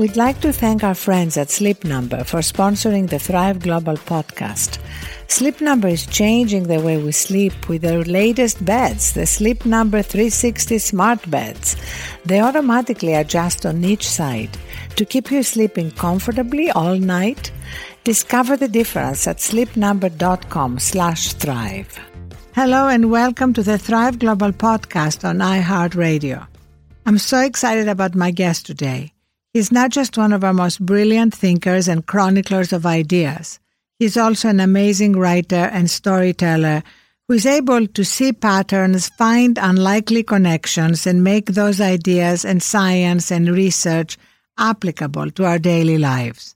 We'd like to thank our friends at Sleep Number for sponsoring the Thrive Global podcast. Sleep Number is changing the way we sleep with their latest beds, the Sleep Number 360 smart beds. They automatically adjust on each side to keep you sleeping comfortably all night. Discover the difference at sleepnumber.com/thrive. Hello and welcome to the Thrive Global podcast on iHeartRadio. I'm so excited about my guest today. He's not just one of our most brilliant thinkers and chroniclers of ideas. He's also an amazing writer and storyteller who is able to see patterns, find unlikely connections, and make those ideas and science and research applicable to our daily lives.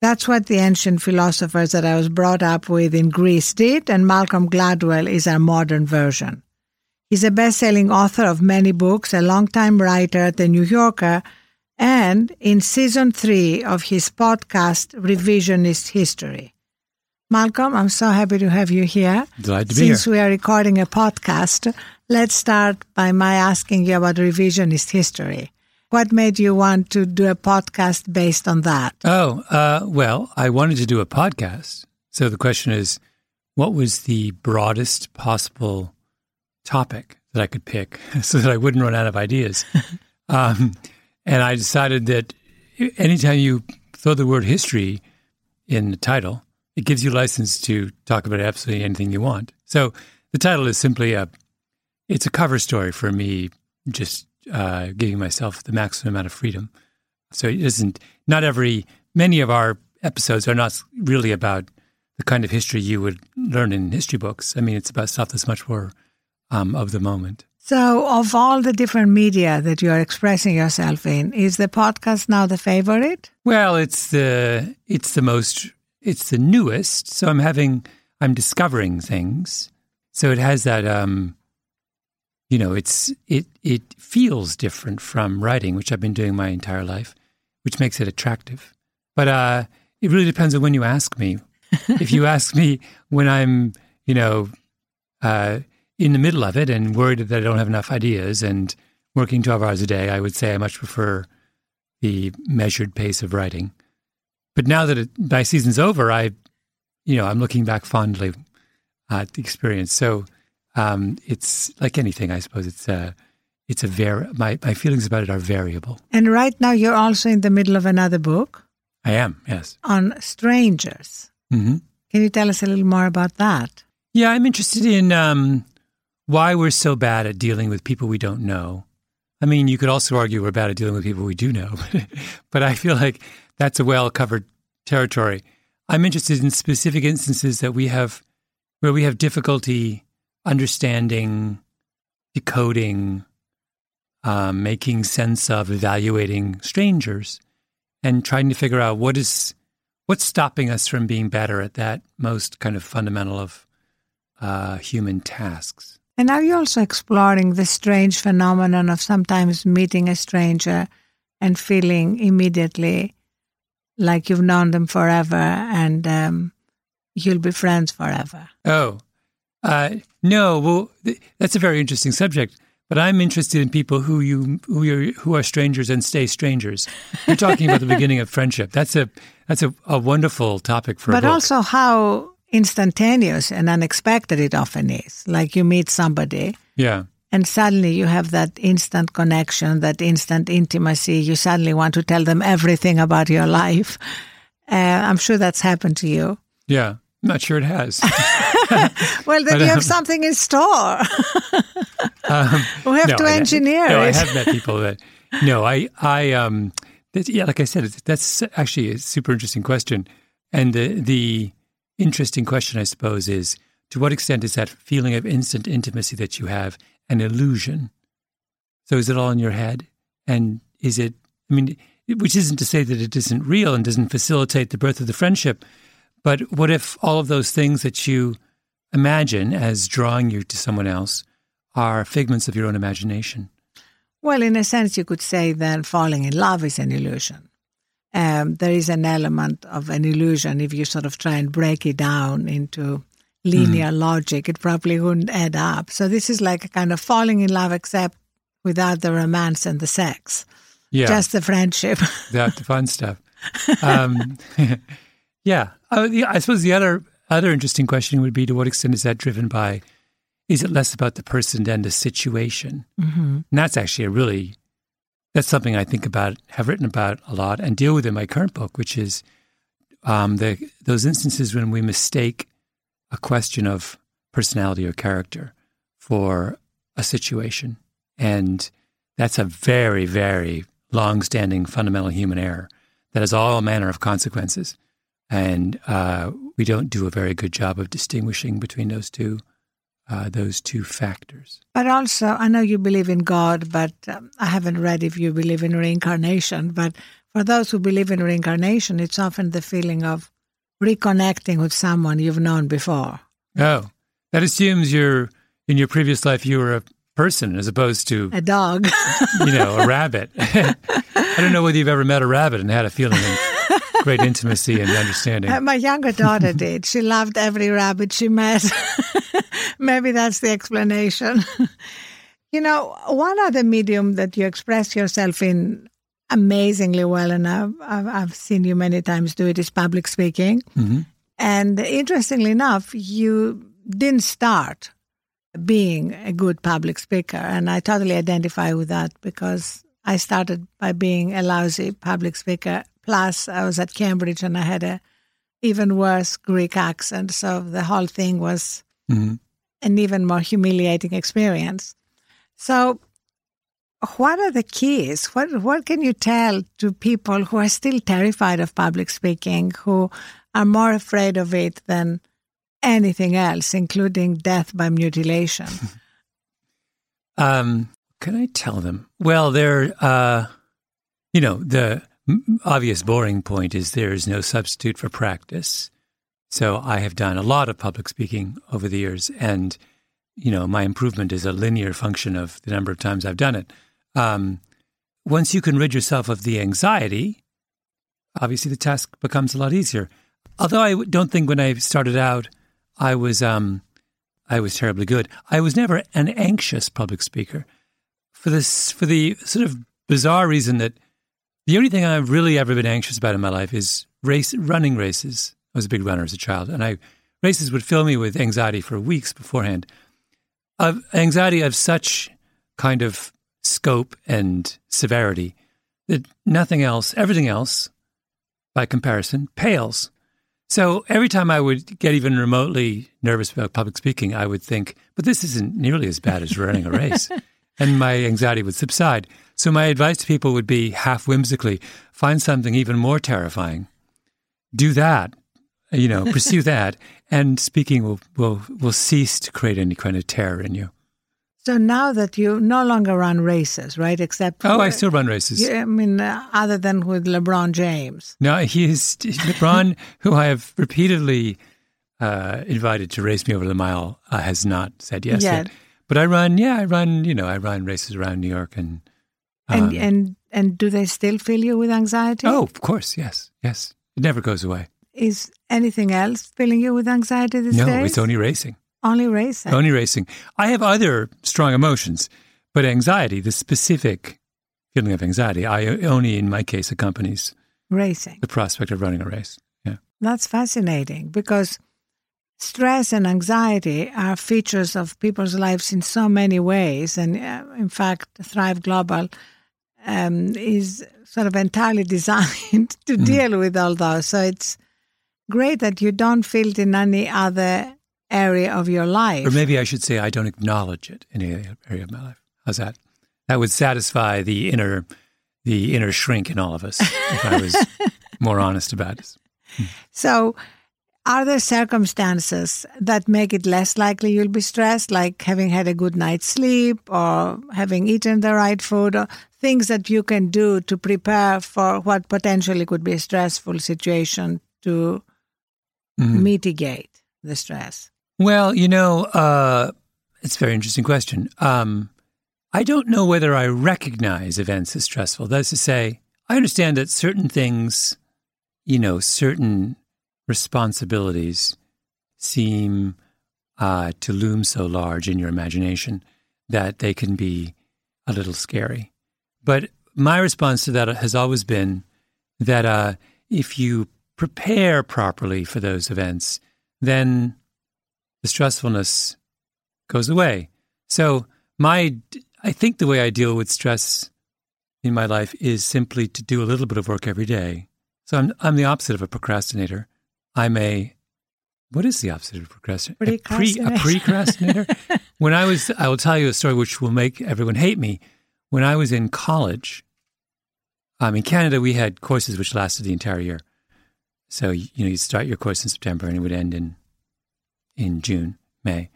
That's what the ancient philosophers that I was brought up with in Greece did, and Malcolm Gladwell is our modern version. He's a best selling author of many books, a longtime writer at The New Yorker, and in season three of his podcast, Revisionist History. Malcolm, I'm so happy to have you here. Glad to be here. Since we are recording a podcast, let's start by my asking you about revisionist history. What made you want to do a podcast based on that? Oh, uh, well, I wanted to do a podcast. So the question is, what was the broadest possible topic that I could pick so that I wouldn't run out of ideas? um, and I decided that anytime you throw the word history in the title, it gives you license to talk about absolutely anything you want. So the title is simply a it's a cover story for me just uh, giving myself the maximum amount of freedom. So it isn't not every many of our episodes are not really about the kind of history you would learn in history books. I mean, it's about stuff that's much more um, of the moment. So, of all the different media that you are expressing yourself in, is the podcast now the favorite? Well, it's the it's the most it's the newest. So I'm having I'm discovering things. So it has that um, you know, it's it it feels different from writing, which I've been doing my entire life, which makes it attractive. But uh, it really depends on when you ask me. if you ask me when I'm, you know, uh, in the middle of it and worried that I don't have enough ideas and working 12 hours a day, I would say I much prefer the measured pace of writing. But now that it, my season's over, I, you know, I'm looking back fondly at the experience. So um, it's like anything, I suppose. It's a, it's a var- my my feelings about it are variable. And right now, you're also in the middle of another book. I am, yes, on strangers. Mm-hmm. Can you tell us a little more about that? Yeah, I'm interested in um, why we're so bad at dealing with people we don't know. I mean, you could also argue we're bad at dealing with people we do know, but I feel like that's a well covered territory. I'm interested in specific instances that we have where we have difficulty understanding, decoding, um, making sense of, evaluating strangers, and trying to figure out what is what's stopping us from being better at that most kind of fundamental of uh, human tasks. And are you also exploring the strange phenomenon of sometimes meeting a stranger and feeling immediately like you've known them forever and um, you'll be friends forever? Oh, uh, no. Well, th- that's a very interesting subject. But I'm interested in people who you who are who are strangers and stay strangers. You're talking about the beginning of friendship. That's a that's a, a wonderful topic for. But also how instantaneous and unexpected it often is. Like you meet somebody. Yeah. And suddenly you have that instant connection, that instant intimacy. You suddenly want to tell them everything about your life. Uh, I'm sure that's happened to you. Yeah. I'm not sure it has. well, then But, you have um, something in store. Um, we have no, to I- engineer no, I it. have met people that. No, I, I, um, that, yeah, like I said, that's actually a super interesting question, and the the interesting question, I suppose, is to what extent is that feeling of instant intimacy that you have an illusion? So is it all in your head, and is it? I mean, which isn't to say that it isn't real and doesn't facilitate the birth of the friendship, but what if all of those things that you imagine as drawing you to someone else are figments of your own imagination? Well, in a sense, you could say that falling in love is an illusion. Um, there is an element of an illusion if you sort of try and break it down into linear logic, it probably wouldn't add up. So this is like a kind of falling in love, except without the romance and the sex. Yeah. just the friendship. That's the fun stuff. Um, yeah. Uh, yeah. I suppose the other other interesting question would be to what extent is that driven by? Is it less about the person than the situation? hmm And that's actually a really that's something I think about, have written about a lot, and deal with in my current book, which is um, the those instances when we mistake a question of personality or character for a situation, and that's a very, very long-standing fundamental human error that has all manner of consequences, and uh, we don't do a very good job of distinguishing between those two uh, those two factors. But also, I know you believe in God, but um, I haven't read if you believe in reincarnation. But for those who believe in reincarnation, it's often the feeling of reconnecting with someone you've known before. Oh, that assumes you're in your previous life you were a person as opposed to A dog. you know a rabbit. I don't know whether you've ever met a rabbit and had a feeling of great intimacy and understanding. Uh, My younger daughter did. She loved every rabbit she met. Maybe that's the explanation. you know, one other medium that you express yourself in amazingly well, and I've, I've, I've seen you many times do it, is public speaking. Mhm. And interestingly enough, you didn't start being a good public speaker. And I totally identify with that because I started by being a lousy public speaker. Plus, I was at Cambridge and I had a even worse Greek accent. So the whole thing was Mhm. an even more humiliating experience. So, what are the keys? What what can you tell to people who are still terrified of public speaking, who are more afraid of it than anything else, including death by mutilation? Um, can I tell them? Well, they're, uh, you know, the obvious boring point is there is no substitute for practice. So I have done a lot of public speaking over the years, and you know, my improvement is a linear function of the number of times I've done it. Um, once you can rid yourself of the anxiety, obviously the task becomes a lot easier. Although I don't think when I started out, I was um, I was terribly good. I was never an anxious public speaker for this for the sort of bizarre reason that the only thing I've really ever been anxious about in my life is race running races. I was a big runner as a child, and I races would fill me with anxiety for weeks beforehand. Of anxiety of such kind of scope and severity that nothing else, everything else, by comparison, pales. So every time I would get even remotely nervous about public speaking, I would think, but this isn't nearly as bad as running a race. and my anxiety would subside. So my advice to people would be half whimsically, find something even more terrifying. Do that, you know, pursue that, and speaking will, will, will cease to create any kind of terror in you. so now that you no longer run races, right? Except Oh, for- I still run races. Yeah, I mean, uh, other than with LeBron James. No, he is LeBron, who I have repeatedly uh, invited to race me over the mile, uh, has not said yes Yet. yet. But I run, yeah, I run. You know, I run races around New York, and And um, and and do they still fill you with anxiety? oh, of course, yes, yes, it never goes away. Is anything else filling you with anxiety these no, days? it's only racing, only racing. only racing. I have other strong emotions, but anxiety, the specific feeling of anxiety, I only, in my case, accompanies racing. the prospect of running a race. Yeah. That's fascinating because stress and anxiety are features of people's lives in so many ways. And uh, in fact, Thrive Global um, is sort of entirely designed to Mm. deal with all those. So it's great that you don't feel it in any other area of your life. Or maybe I should say I don't acknowledge it in any area of my life. How's that? That would satisfy the inner, the inner shrink in all of us if I was more honest about it. So, are there circumstances that make it less likely you'll be stressed, like having had a good night's sleep or having eaten the right food, or things that you can do to prepare for what potentially could be a stressful situation to Mhm. mitigate the stress? Well, you know, uh, it's a very interesting question. Um, I don't know whether I recognize events as stressful. That is to say, I understand that certain things, you know, certain responsibilities seem uh, to loom so large in your imagination that they can be a little scary. But my response to that has always been that uh, if you prepare properly for those events, then the stressfulness goes away. So my, I think the way I deal with stress in my life is simply to do a little bit of work every day. So I'm I'm the opposite of a procrastinator. I'm a what is the opposite of procrastinator? A, pre, a precrastinator. when I was, I will tell you a story which will make everyone hate me. When I was in college, um, in Canada, we had courses which lasted the entire year. So you know, you start your course in September and it would end in in June, May.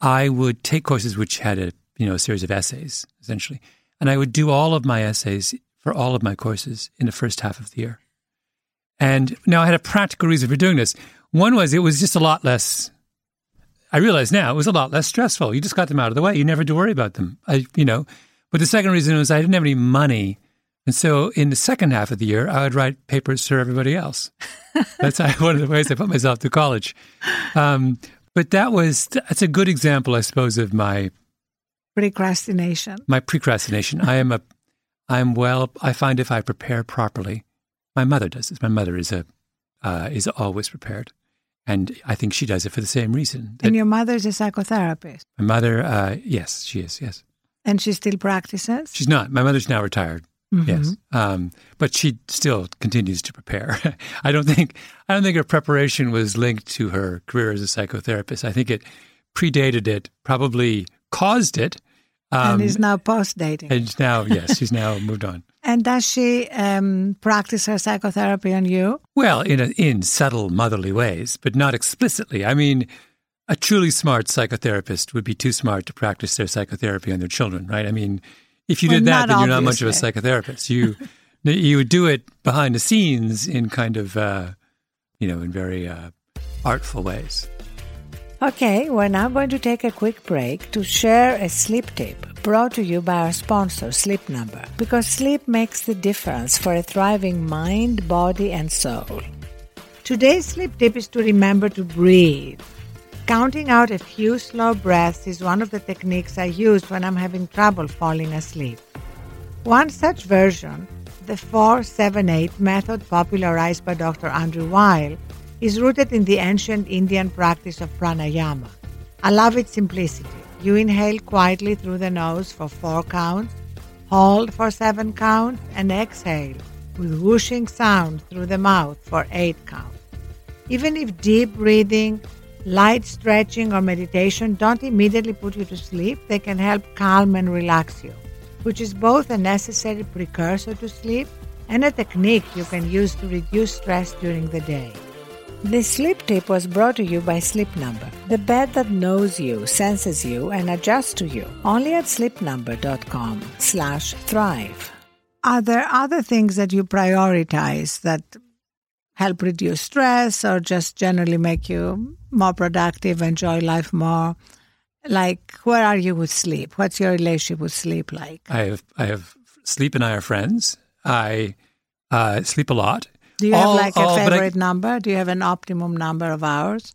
I would take courses which had a you know a series of essays essentially, and I would do all of my essays for all of my courses in the first half of the year. And now I had a practical reason for doing this. One was it was just a lot less. I realize now it was a lot less stressful. You just got them out of the way. You never had to worry about them. I, you know. But the second reason was I didn't have any money, and so in the second half of the year I would write papers for everybody else. That's one of the ways I put myself through college. Um, but that was that's a good example, I suppose, of my precrastination. My precrastination. I am a. I'm well. I find if I prepare properly, my mother does this. My mother is a uh, is always prepared. And I think she does it for the same reason. And your mother's a psychotherapist? My mother, uh, yes, she is, yes. And she still practices? She's not. My mother's now retired. Mm-hmm. Yes, um, but she still continues to prepare. I don't think I don't think her preparation was linked to her career as a psychotherapist. I think it predated it, probably caused it, um, and is now post dating. And now, yes, she's now moved on. And does she um, practice her psychotherapy on you? Well, in a, in subtle motherly ways, but not explicitly. I mean, a truly smart psychotherapist would be too smart to practice their psychotherapy on their children, right? I mean, if you well, did that, then you're not much of a psychotherapist. You you would do it behind the scenes in kind of uh, you know in very uh, artful ways. Okay, we're now going to take a quick break to share a sleep tip brought to you by our sponsor, Sleep Number, because sleep makes the difference for a thriving mind, body, and soul. Today's sleep tip is to remember to breathe. Counting out a few slow breaths is one of the techniques I use when I'm having trouble falling asleep. One such version, the 478 method popularized by Dr. Andrew Weil, is rooted in the ancient Indian practice of pranayama. I love its simplicity. You inhale quietly through the nose for four counts, hold for seven counts, and exhale with whooshing sound through the mouth for eight counts. Even if deep breathing, light stretching, or meditation don't immediately put you to sleep, they can help calm and relax you, which is both a necessary precursor to sleep and a technique you can use to reduce stress during the day. This sleep tip was brought to you by Sleep Number, the bed that knows you, senses you, and adjusts to you. Only at sleepnumber.com slash thrive. Are there other things that you prioritize that help reduce stress or just generally make you more productive, enjoy life more? Like, where are you with sleep? What's your relationship with sleep like? I have, I have sleep and I are friends. I uh, sleep a lot. Do you all, have like a favorite I, number? Do you have an optimum number of hours?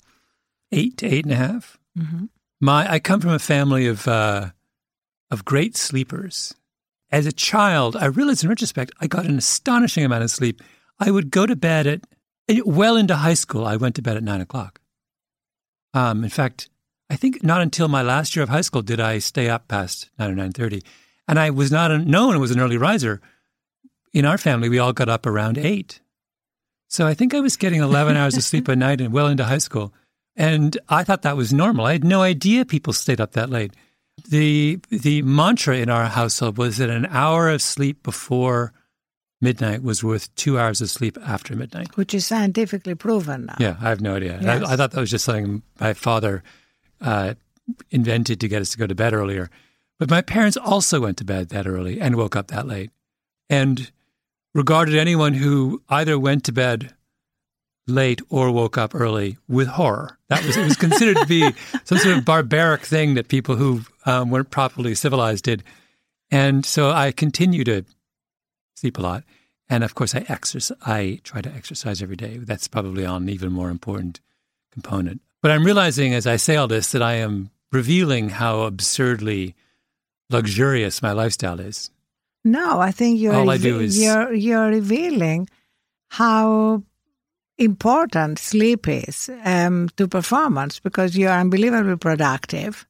Eight to eight and a half. Mm-hmm. My, I come from a family of uh, of great sleepers. As a child, I realized in retrospect, I got an astonishing amount of sleep. I would go to bed at well into high school. I went to bed at nine o'clock. Um, in fact, I think not until my last year of high school did I stay up past nine or nine thirty. And I was not a, no one was an early riser. In our family, we all got up around eight. So I think I was getting 11 hours of sleep a night and well into high school. And I thought that was normal. I had no idea people stayed up that late. The the mantra in our household was that an hour of sleep before midnight was worth two hours of sleep after midnight. Which is scientifically proven now. Yeah, I have no idea. Yes. I, I, thought that was just something my father uh, invented to get us to go to bed earlier. But my parents also went to bed that early and woke up that late. And regarded anyone who either went to bed late or woke up early with horror. That was it was considered to be some sort of barbaric thing that people who um, weren't properly civilized did. And so I continue to sleep a lot, and of course I exercise. I try to exercise every day. That's probably an even more important component. But I'm realizing as I say all this that I am revealing how absurdly luxurious my lifestyle is. No, I think you're All I do is- you're you're revealing how important sleep is um, to performance because you're unbelievably productive.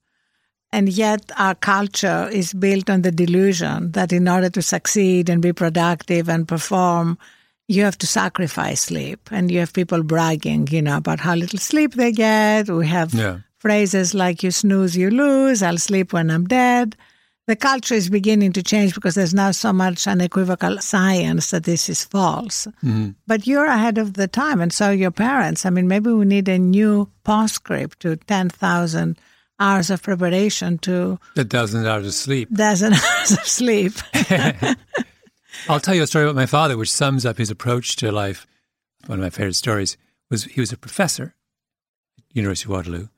And yet, our culture is built on the delusion that in order to succeed and be productive and perform, you have to sacrifice sleep. And you have people bragging, you know, about how little sleep they get. We have Yeah. phrases like, you snooze, you lose, I'll sleep when I'm dead. The culture is beginning to change because there's now so much unequivocal science that this is false. Mm-hmm. But you're ahead of the time, and so are your parents. I mean, maybe we need a new postscript to 10,000 hours of preparation to A dozen hours of sleep. dozen hours of sleep. I'll tell you a story about my father, which sums up his approach to life. One of my favorite stories was he was a professor at University of Waterloo. He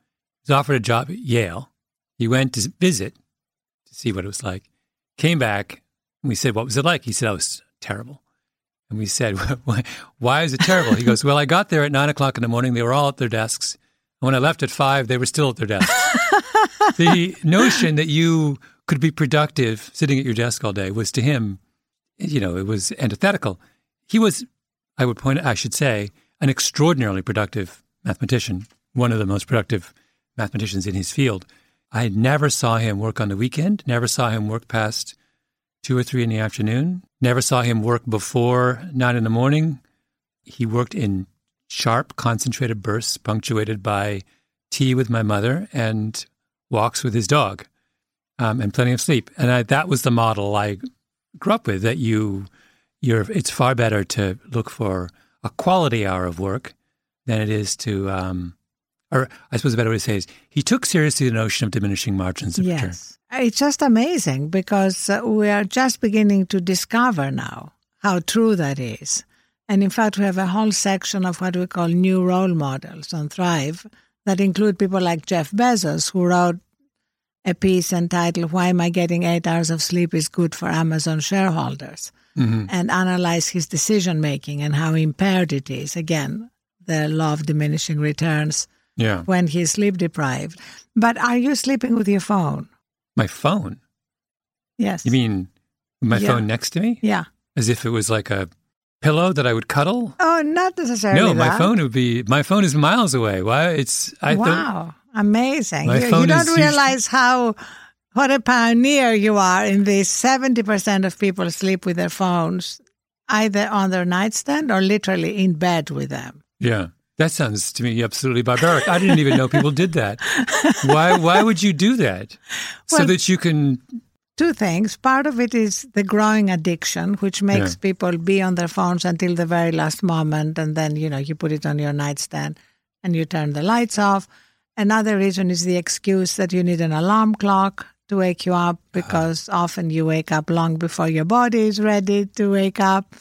was offered a job at Yale. He went to visit see what it was like. Came back, and we said, "What was it like?" He said, "Oh, it was terrible." And we said, "Why? Why is it terrible?" He goes, "Well, I got there at nine o'clock in the morning. They were all at their desks. And when I left at five, they were still at their desks." the notion that you could be productive sitting at your desk all day was to him you know, it was antithetical. He was, I would point, I should say, an extraordinarily productive mathematician, one of the most productive mathematicians in his field. I never saw him work on the weekend, never saw him work past two or three in the afternoon, never saw him work before nine in the morning. He worked in sharp, concentrated bursts, punctuated by tea with my mother and walks with his dog, um, and plenty of sleep. And I, that was the model I grew up with that you you're it's far better to look for a quality hour of work than it is to um or I suppose a better way to say is he took seriously the notion of diminishing margins of return. yes. It's just amazing because uh, we are just beginning to discover now how true that is. And in fact, we have a whole section of what we call new role models on Thrive that include people like Jeff Bezos, who wrote a piece entitled Why Am I Getting Eight Hours of Sleep is Good for Amazon Shareholders and analyze his decision making and how impaired it is. Again, the law of diminishing returns Yeah. when he's sleep deprived. But are you sleeping with your phone? My phone. Yes. You mean my Yeah. phone next to me? Yeah. As if it was like a pillow that I would cuddle? Oh, not necessarily. no, my that. phone would be my phone is miles away. Why it's I wow, amazing! My You, you don't usually- realize how what a pioneer you are in this. Seventy percent of people sleep with their phones either on their nightstand or literally in bed with them. Yeah. That sounds to me absolutely barbaric. I didn't even know people did that. Why why would you do that? so that you can Two things. Part of it is the growing addiction, which makes Yeah. people be on their phones until the very last moment, and then you know you put it on your nightstand and you turn the lights off. Another reason is the excuse that you need an alarm clock to wake you up ah. because often you wake up long before your body is ready to wake up.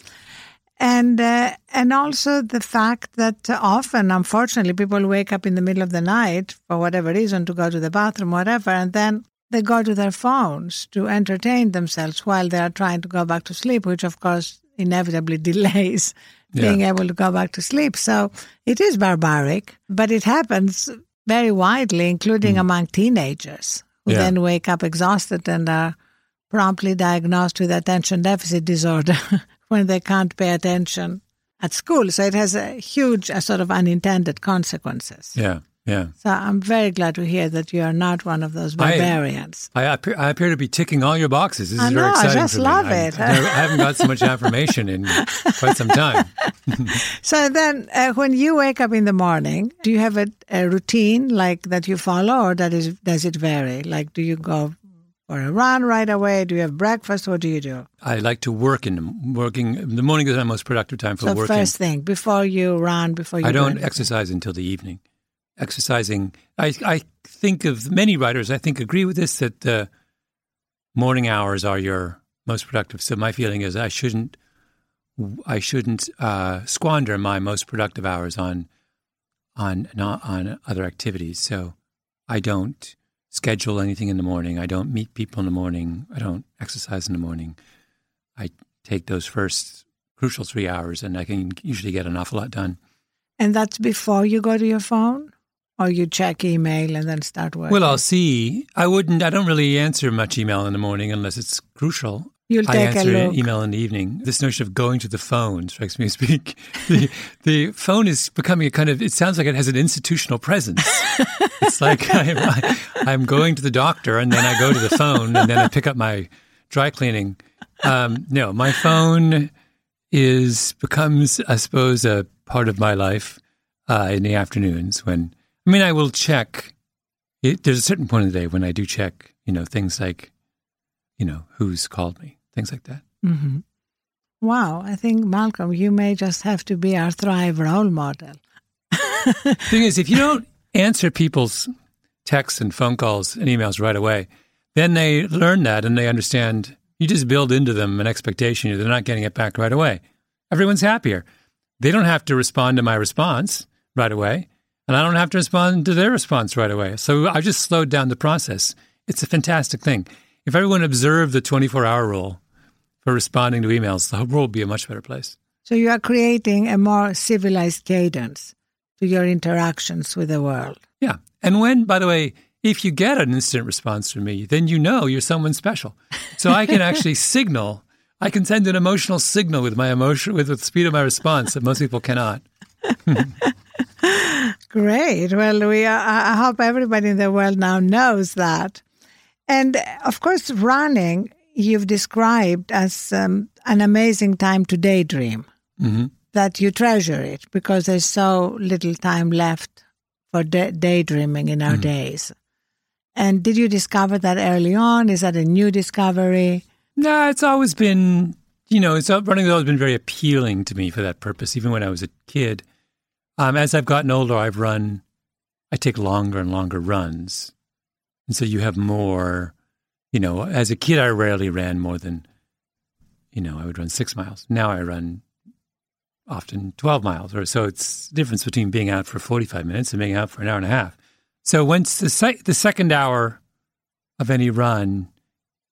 And uh, and also the fact that often, unfortunately, people wake up in the middle of the night for whatever reason to go to the bathroom, whatever, and then they go to their phones to entertain themselves while they are trying to go back to sleep, which of course inevitably delays being able to go back to sleep. So it is barbaric, but it happens very widely, including among teenagers who Yeah. then wake up exhausted and are promptly diagnosed with attention deficit disorder when they can't pay attention at school. So it has a huge uh, sort of unintended consequences. Yeah. Yeah. So I'm very glad to hear that you are not one of those barbarians. I appear, I appear to be ticking all your boxes. This is I very know, I just me. love I- it. I, I haven't got so much affirmation in quite some time. So then, uh, when you wake up in the morning, do you have a, a routine like that you follow, or that is does it vary? Like, do you go for a run right away? Do you have breakfast? What do you do? I like to work in the working. The morning is my most productive time for so working. first thing before you run, before you I do don't exercise until the evening. Exercising, I, I think of many writers, I think agree with this that the morning hours are your most productive. So my feeling is I shouldn't, I shouldn't uh, squander my most productive hours on, on not on other activities. So I don't schedule anything in the morning. I don't meet people in the morning. I don't exercise in the morning. I take those first crucial three hours, and I can usually get an awful lot done. And that's before you go to your phone, or you check email and then start working. Well, I'll see. I wouldn't. I don't really answer much email in the morning unless it's crucial. You'll I take answer an email in the evening. This notion of going to the phone strikes me as being the, the phone is becoming a kind of. It sounds like it has an institutional presence. it's like I'm, I, I'm going to the doctor and then I go to the phone and then I pick up my dry cleaning. Um, no, my phone is becomes, I suppose, a part of my life uh, in the afternoons when. I mean, I will check. It, there's a certain point of the day when I do check. You know, things like, you know, who's called me, things like that. hmm Wow, I think Malcolm, you may just have to be our Thrive role model. thing is, if you don't answer people's texts and phone calls and emails right away, then they learn that and they understand. You just build into them an expectation that they're not getting it back right away. Everyone's happier. They don't have to respond to my response right away, and I don't have to respond to their response right away. So I just slowed down the process. It's a fantastic thing. If everyone observed the 24 hour rule for responding to emails, the world would be a much better place. So you are creating a more civilized cadence to your interactions with the world. Yeah. And when, by the way, if you get an instant response from me, then you know you're someone special. So I can actually signal, I can send an emotional signal with my emotion, with the speed of my response that most people cannot. Great. Well, we are, I I hope everybody in the world now knows that. And of course, running you've described as um, an amazing time to daydream. hmm That you treasure it because there's so little time left for da- daydreaming in our days. And did you discover that early on? Is that a new discovery? No, it's always been, you know, it's running has always been very appealing to me for that purpose, even when I was a kid. Um, as I've gotten older, I've run, I take longer and longer runs. And so you have more, you know, as a kid, I rarely ran more than, you know, I would run six miles. Now I run often 12 miles or so. It's the difference between being out for 45 minutes and being out for an hour and a half. So once the, se- the second hour of any run,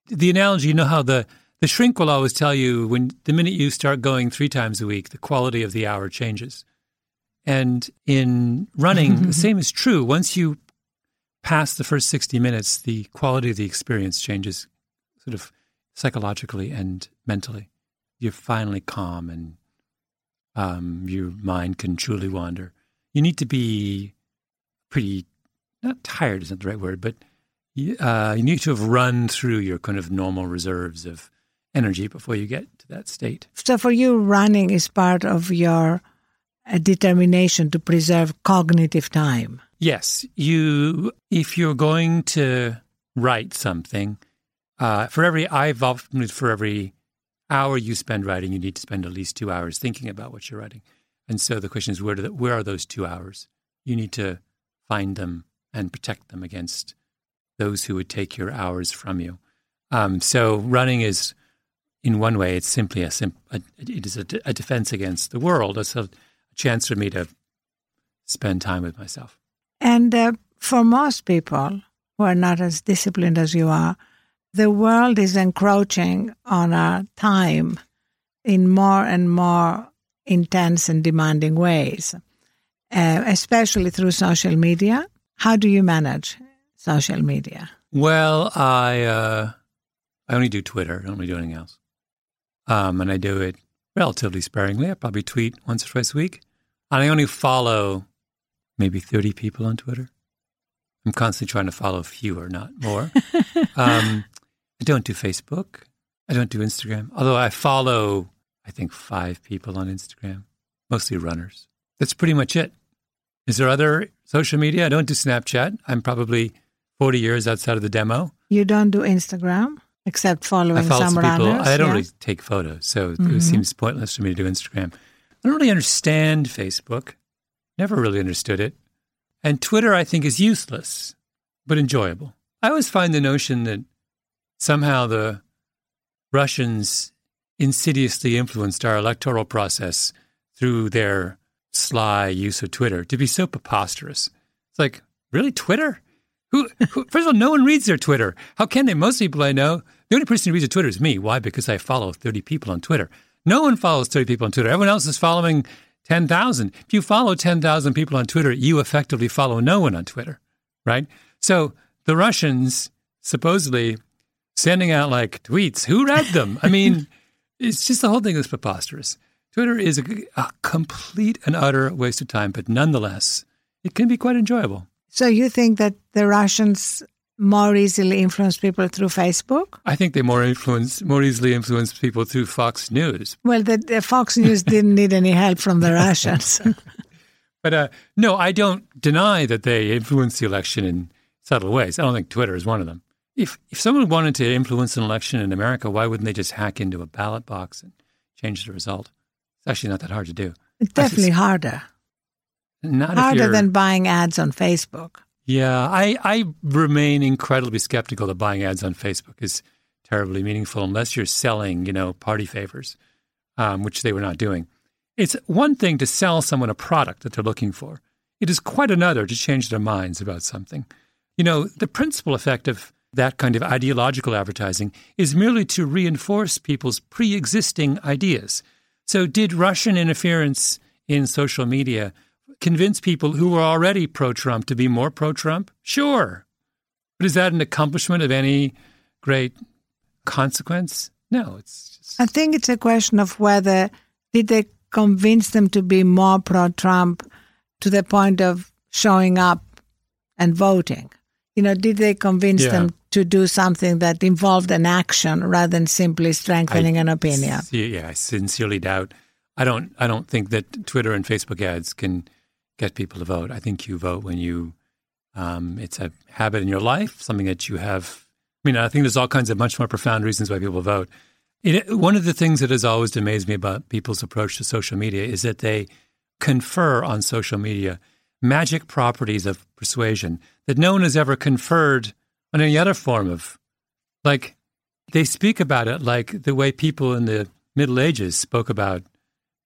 the analogy, you know how the, the shrink will always tell you when the minute you start going three times a week, the quality of the hour changes. And in running, the mm-hmm. same is true. Once you pass the first 60 minutes, the quality of the experience changes sort of psychologically and mentally. You're finally calm and um, your mind can truly wander. You need to be pretty, not tired isn't the right word, but you, uh, you need to have run through your kind of normal reserves of energy before you get to that state. So for you, running is part of your uh, determination to preserve cognitive time. Yes, you. If you're going to write something, uh, for every I've often for every hour you spend writing, you need to spend at least two hours thinking about what you're writing. And so the question is, where the, where are those two hours? You need to find them and protect them against those who would take your hours from you. Um, so running is, in one way, it's simply a, sim- a it is a, de- a defense against the world. It's a chance for me to spend time with myself. And uh, for most people who are not as disciplined as you are, the world is encroaching on our time in more and more intense and demanding ways, uh, especially through social media. How do you manage social media? Well, I uh, I only do Twitter. I don't really do anything else. Um, and I do it relatively sparingly. I probably tweet once or twice a week. And I only follow maybe 30 people on Twitter. I'm constantly trying to follow fewer, not more. um, I don't do Facebook. I don't do Instagram. Although I follow, I think, five people on Instagram, mostly runners. That's pretty much it. Is there other social media? I don't do Snapchat. I'm probably 40 years outside of the demo. You don't do Instagram except following I follow some some people. runners. I don't yeah? really take photos, so Mhm. it seems pointless for me to do Instagram. I don't really understand Facebook. Never really understood it. And Twitter, I think, is useless, but enjoyable. I always find the notion that somehow the Russians insidiously influenced our electoral process through their sly use of Twitter to be so preposterous. It's like, really, Twitter? Who, who, first of all, no one reads their Twitter. How can they? Most people I know, the only person who reads their Twitter is me. Why? Because I follow 30 people on Twitter. No one follows 30 people on Twitter. Everyone else is following 10,000. If you follow 10,000 people on Twitter, you effectively follow no one on Twitter, right? So the Russians supposedly sending out like tweets. Who read them? I mean, it's just the whole thing is preposterous. Twitter is a, a complete and utter waste of time, but nonetheless, it can be quite enjoyable. So you think that the Russians more easily influence people through Facebook? I think they more influence, more easily influence people through Fox News. Well, the, the Fox News didn't need any help from the Russians. but uh, no, I don't deny that they influence the election in subtle ways. I don't think Twitter is one of them. If if someone wanted to influence an election in America, why wouldn't they just hack into a ballot box and change the result? It's actually not that hard to do. It's definitely harder. Not harder than buying ads on Facebook. Yeah, I, I remain incredibly skeptical that buying ads on Facebook is terribly meaningful unless you're selling, you know, party favors, um, which they were not doing. It's one thing to sell someone a product that they're looking for. It is quite another to change their minds about something. You know, the principal effect of that kind of ideological advertising is merely to reinforce people's pre existing ideas. So, did Russian interference in social media convince people who were already pro Trump to be more pro Trump? Sure. But is that an accomplishment of any great consequence? No, it's just. I think it's a question of whether did they convince them to be more pro Trump to the point of showing up and voting? You know, did they convince Yeah. them to do something that involved an action rather than simply strengthening I an opinion? Yeah, I sincerely doubt. I don't. I don't think that Twitter and Facebook ads can get people to vote. I think you vote when you. Um, it's a habit in your life, something that you have. I mean, I think there's all kinds of much more profound reasons why people vote. It, one of the things that has always amazed me about people's approach to social media is that they confer on social media magic properties of persuasion that no one has ever conferred on any other form of. Like, they speak about it like the way people in the Middle Ages spoke about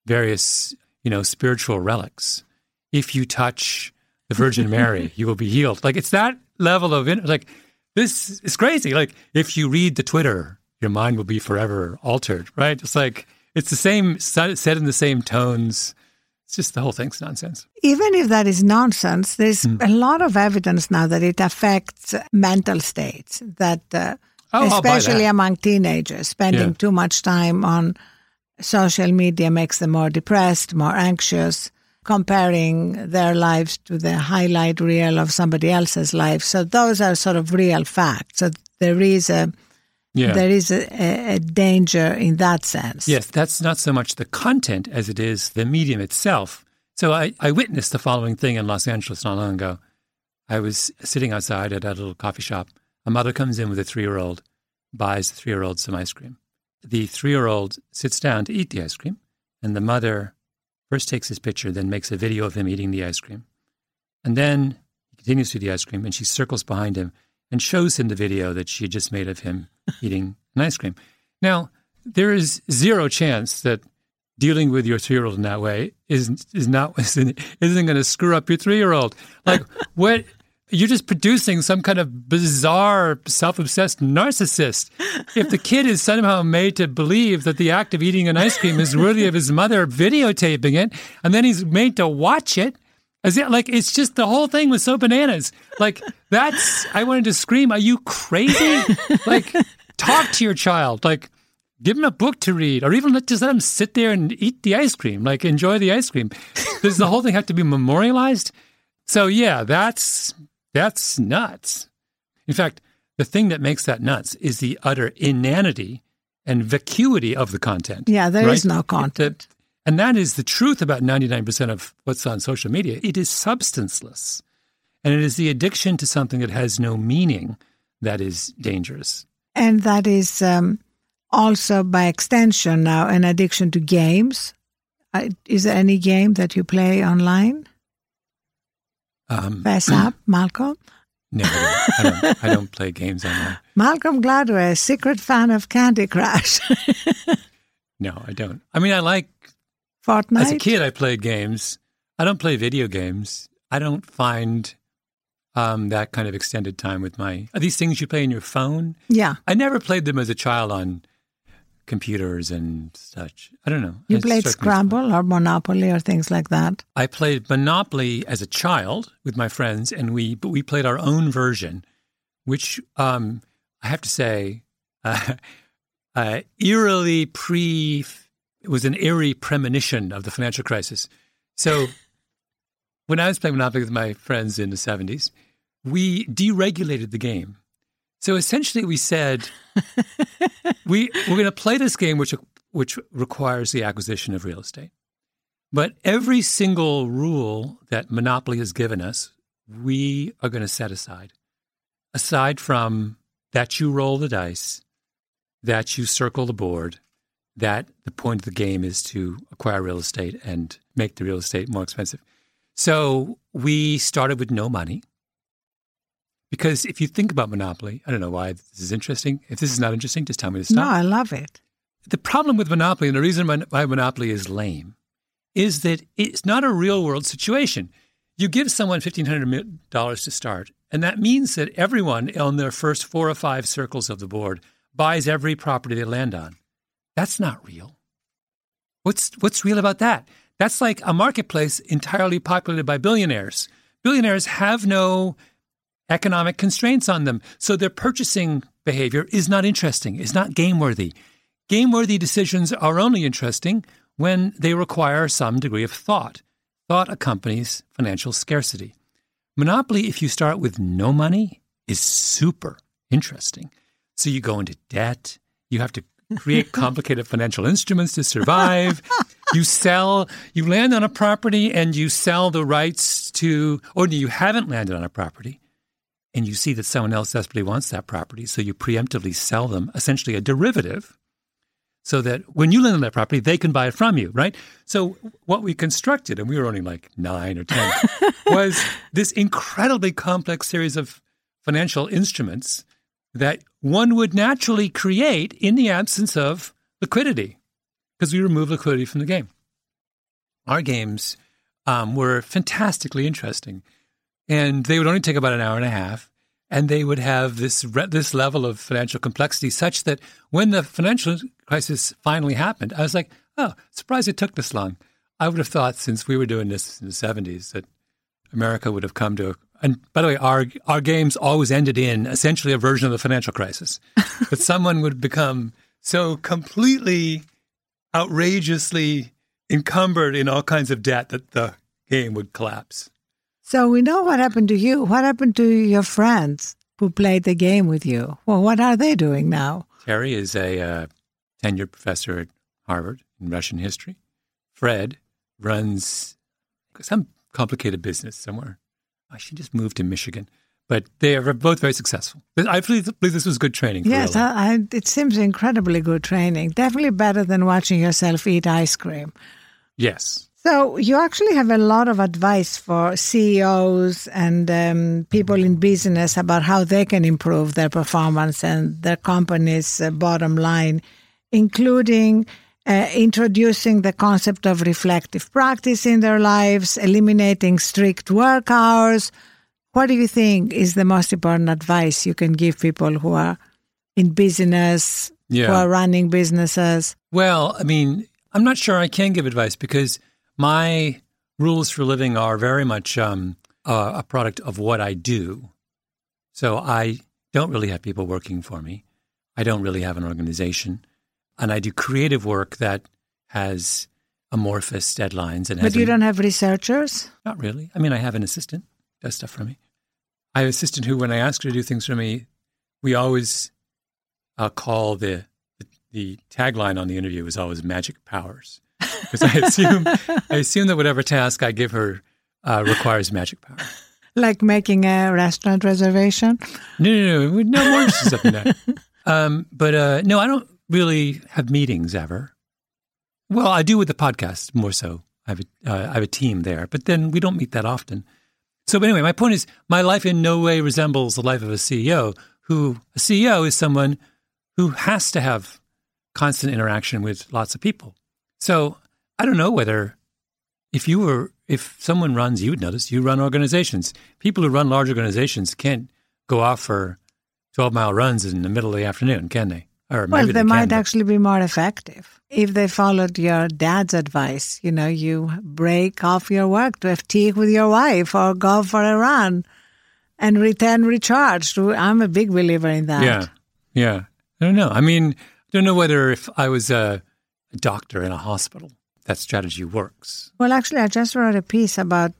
various, you know, spiritual relics. If you touch the Virgin Mary, you will be healed. Like it's that level of like this is crazy. Like if you read the Twitter, your mind will be forever altered. Right? It's like it's the same said in the same tones. It's just the whole thing's nonsense. Even if that is nonsense, there's a lot of evidence now that it affects mental states. That, uh, Oh, especially that. among teenagers, spending Yeah. too much time on social media makes them more depressed, more anxious, comparing their lives to the highlight reel of somebody else's life. So those are sort of real facts. So there is a Yeah. there is a, a, danger in that sense. Yes, that's not so much the content as it is the medium itself. So I, I witnessed the following thing in Los Angeles not long ago. I was sitting outside at a little coffee shop. A mother comes in with a three year old, buys the three year old some ice cream. The three year old sits down to eat the ice cream, and the mother first takes his picture, then makes a video of him eating the ice cream. And then he continues to eat the ice cream, and she circles behind him and shows him the video that she had just made of him eating an ice cream. Now, there is zero chance that dealing with your three year old in that way is is not isn't, isn't going to screw up your three year old. Like what you're just producing some kind of bizarre self obsessed narcissist. If the kid is somehow made to believe that the act of eating an ice cream is worthy of his mother videotaping it, and then he's made to watch it. Is it like it's just the whole thing was so bananas? Like that's I wanted to scream, Are you crazy? Like talk to your child. Like give him a book to read, or even let, just let him sit there and eat the ice cream, like enjoy the ice cream. Does the whole thing have to be memorialized? So yeah, that's that's nuts. In fact, the thing that makes that nuts is the utter inanity and vacuity of the content. Yeah, there is right? no content. And that is the truth about 99% of what's on social media. It is substanceless. And it is the addiction to something that has no meaning that is dangerous. And that is um, also, by extension, now an addiction to games. Uh, is there any game that you play online? Um, Fess up, Malcolm. no, I don't, I don't, I don't play games online. Malcolm Gladwell, secret fan of Candy Crush. No, I don't. I mean, I like, Fortnite. as a kid, I played games. I don't play video games. I don't find um, that kind of extended time with my. Are these things you play on your phone? Yeah. I never played them as a child on computers and such. I don't know. You played struck me as fun. Scrabble or Monopoly or things like that. I played Monopoly as a child with my friends, and we but we played our own version, which um, I have to say uh, uh, eerily pre. It was an eerie premonition of the financial crisis. So, when I was playing Monopoly with my friends in the seventies, we deregulated the game. So essentially, we said we we're going to play this game, which which requires the acquisition of real estate. But every single rule that Monopoly has given us, we are going to set aside. Aside from that you roll the dice, that you circle the board, that the point of the game is to acquire real estate and make the real estate more expensive. So we started with no money. Because if you think about Monopoly, I don't know why this is interesting. If this is not interesting, just tell me to stop. No, I love it. The problem with Monopoly, and the reason why Monopoly is lame, is that it's not a real world situation. You give someone $1,500 to start, and that means that everyone on their first four or five circles of the board buys every property they land on. That's not real. What's, what's real about that? That's like a marketplace entirely populated by billionaires. Billionaires have no economic constraints on them. So their purchasing behavior is not interesting, is not game worthy. Game worthy decisions are only interesting when they require some degree of thought. Thought accompanies financial scarcity. Monopoly, if you start with no money, is super interesting. So you go into debt, you have to create complicated financial instruments to survive. you sell, you land on a property and you sell the rights to, or you haven't landed on a property and you see that someone else desperately wants that property, so you preemptively sell them essentially a derivative so that when you lend on that property, they can buy it from you, right? So what we constructed, and we were only like nine or 10, was this incredibly complex series of financial instruments that one would naturally create in the absence of liquidity because we remove liquidity from the game. Our games um, were fantastically interesting and they would only take about an hour and a half and they would have this this level of financial complexity such that when the financial crisis finally happened i was like oh surprised it took this long. I would have thought since we were doing this in the 70s that america would have come to a, and by the way our our games always ended in essentially a version of the financial crisis. That someone would become so completely outrageously encumbered in all kinds of debt that the game would collapse so we know what happened to you. What happened to your friends who played the game with you? Well, what are they doing now? Terry is a uh, tenured professor at Harvard in Russian history. Fred runs some complicated business somewhere. I should just move to Michigan. But they are both very successful. I believe, this was good training. yes, I, I, it seems incredibly good training. Definitely better than watching yourself eat ice cream. Yes, so you actually have a lot of advice for CEOs and um, people in business about how they can improve their performance and their company's uh, bottom line, including uh, introducing the concept of reflective practice in their lives, eliminating strict work hours. What do you think is the most important advice you can give people who are in business, yeah. who are running businesses? Well, I mean, I'm not sure I can give advice because my rules for living are very much um, uh, a product of what I do. So I don't really have people working for me. I don't really have an organization. And I do creative work that has amorphous deadlines. And but you don't have researchers? Not really. I mean, I have an assistant does stuff for me. I have an assistant who, when I ask her to do things for me, we always uh, call the, the, the tagline on the interview is always magic powers because I assume I assume that whatever task I give her uh, requires magic power. Like making a restaurant reservation? No, no, no, no more stuff than that. Um, but uh, no, I don't really have meetings ever. Well, I do with the podcast more so. I have a, uh, I have a team there, but then we don't meet that often. So, but anyway, my point is, my life in no way resembles the life of a CEO. Who a CEO is someone who has to have constant interaction with lots of people. So I don't know whether if you were if someone runs, you would notice you run organizations. People who run large organizations can't go off for twelve mile runs in the middle of the afternoon, can they? Or well, they, they might can, actually be more effective if they followed your dad's advice. You know, you break off your work to have tea with your wife or go for a run and return recharged. I'm a big believer in that. Yeah, yeah. I don't know. I mean, I don't know whether if I was a, a doctor in a hospital, that strategy works. Well, actually, I just wrote a piece about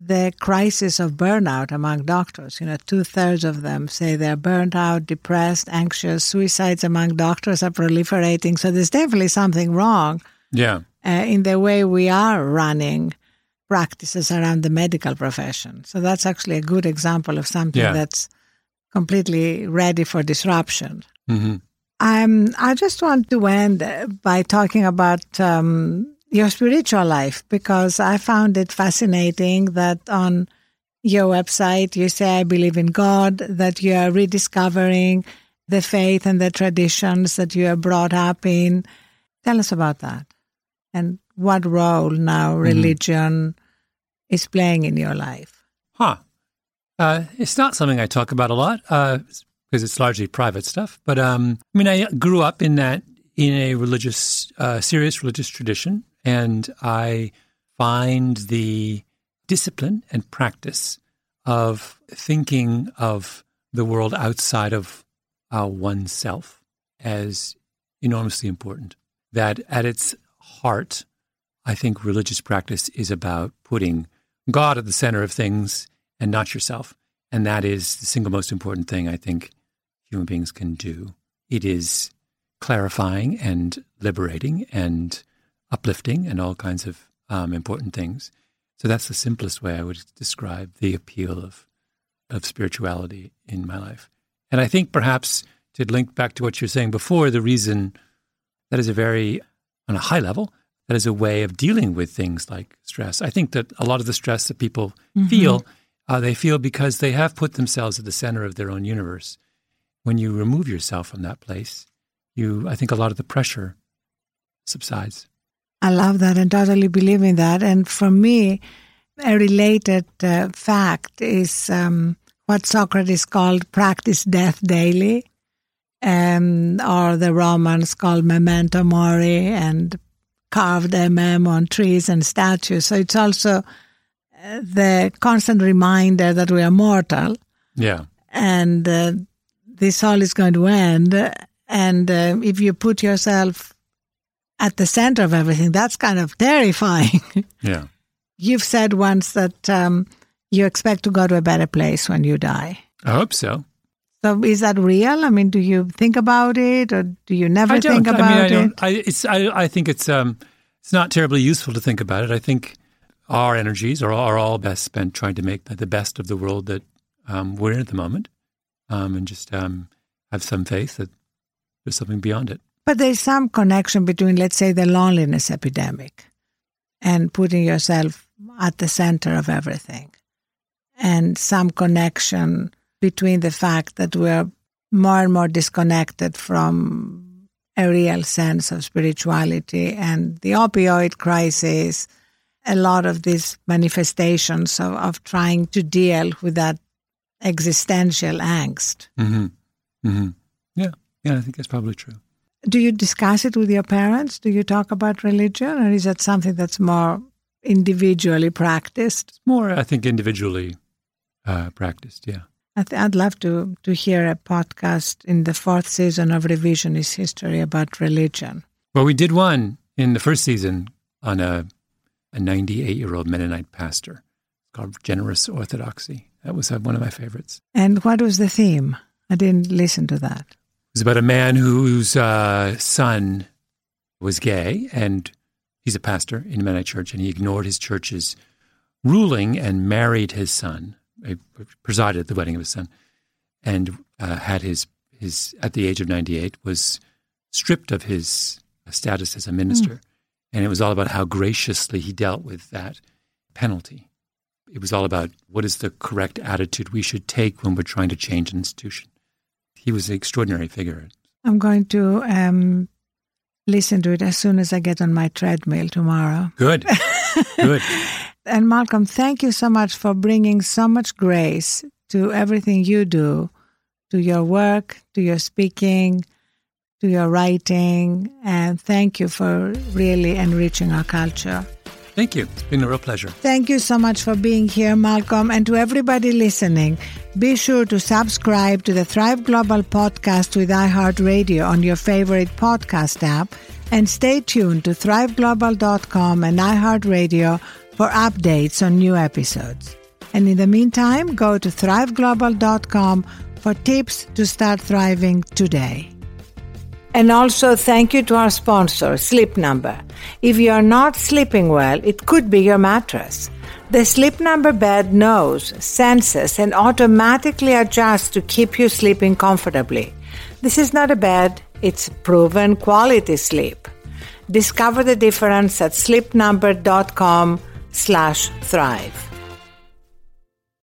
the crisis of burnout among doctors. You know, two thirds of them say they're burnt out, depressed, anxious. Suicides among doctors are proliferating. So there's definitely something wrong Yeah. uh, in the way we are running practices around the medical profession. So that's actually a good example of something Yeah. that's completely ready for disruption. hmm Um, I just want to end by talking about um, your spiritual life because I found it fascinating that on your website you say, I believe in God, that you are rediscovering the faith and the traditions that you are brought up in. Tell us about that and what role now religion is playing in your life. Huh. Uh, it's not something I talk about a lot because it's largely private stuff. But um, I mean, I grew up in that in a religious, uh, serious religious tradition, and I find the discipline and practice of thinking of the world outside of uh, oneself as enormously important. That at its heart, I think religious practice is about putting God at the center of things and not yourself. And that is the single most important thing I think human beings can do. It is clarifying and liberating and uplifting and all kinds of um, important things. So that's the simplest way I would describe the appeal of of spirituality in my life. And I think perhaps to link back to what you're saying before, the reason that is a very on a high level, that is a way of dealing with things like stress. I think that a lot of the stress that people feel, uh, they feel because they have put themselves at the center of their own universe. When you remove yourself from that place, you, I think, a lot of the pressure subsides. I love that and totally believe in that. And for me, a related uh, fact is um, what Socrates called practice death daily, um, or the Romans called memento mori, and carved MM on trees and statues. So it's also uh, the constant reminder that we are mortal Yeah. and uh, this all is going to end. And uh, if you put yourself at the center of everything, that's kind of terrifying. Yeah. You've said once that um, you expect to go to a better place when you die. I hope so. So is that real? I mean, do you think about it, or do you never think about I mean, I it? don't. I, it's. I, I think it's. Um. It's not terribly useful to think about it. I think our energies are, are all best spent trying to make the, the best of the world that um, we're in at the moment, um, and just um, have some faith that there's something beyond it. But there's some connection between, let's say, the loneliness epidemic and putting yourself at the center of everything, and some connection between the fact that we're more and more disconnected from a real sense of spirituality and the opioid crisis, a lot of these manifestations of, of trying to deal with that existential angst. Mm-hmm. Mm-hmm. Yeah. Yeah. I think that's probably true. Do you discuss it with your parents? Do you talk about religion, or is that something that's more individually practiced? More, I think, individually uh, practiced. Yeah. I th- I'd love to to hear a podcast in the fourth season of Revisionist History about religion. Well, we did one in the first season on a a 98 year old Mennonite pastor called Generous Orthodoxy. That was uh, one of my favorites. And what was the theme? I didn't listen to that. It was about a man whose uh, son was gay, and he's a pastor in a Mennonite church, and he ignored his church's ruling and married his son, uh, presided at the wedding of his son, and uh, had his his at the age of ninety eight was stripped of his status as a minister, and it was all about how graciously he dealt with that penalty. It was all about what is the correct attitude we should take when we're trying to change an institution. He was an extraordinary figure. I'm going to um, listen to it as soon as I get on my treadmill tomorrow. Good. Good. And Malcolm, thank you so much for bringing so much grace to everything you do, to your work, to your speaking, to your writing. And thank you for really enriching our culture. Thank you. It's been a real pleasure. Thank you so much for being here, Malcolm. And to everybody listening, be sure to subscribe to the Thrive Global podcast with iHeartRadio on your favorite podcast app and stay tuned to thriveglobal.com and iHeartRadio for updates on new episodes. And in the meantime, go to thriveglobal.com for tips to start thriving today. And also thank you to our sponsor, Sleep Number. If you are not sleeping well, it could be your mattress. The Sleep Number bed knows, senses, and automatically adjusts to keep you sleeping comfortably. This is not a bed, it's proven quality sleep. Discover the difference at sleepnumber.com slash thrive.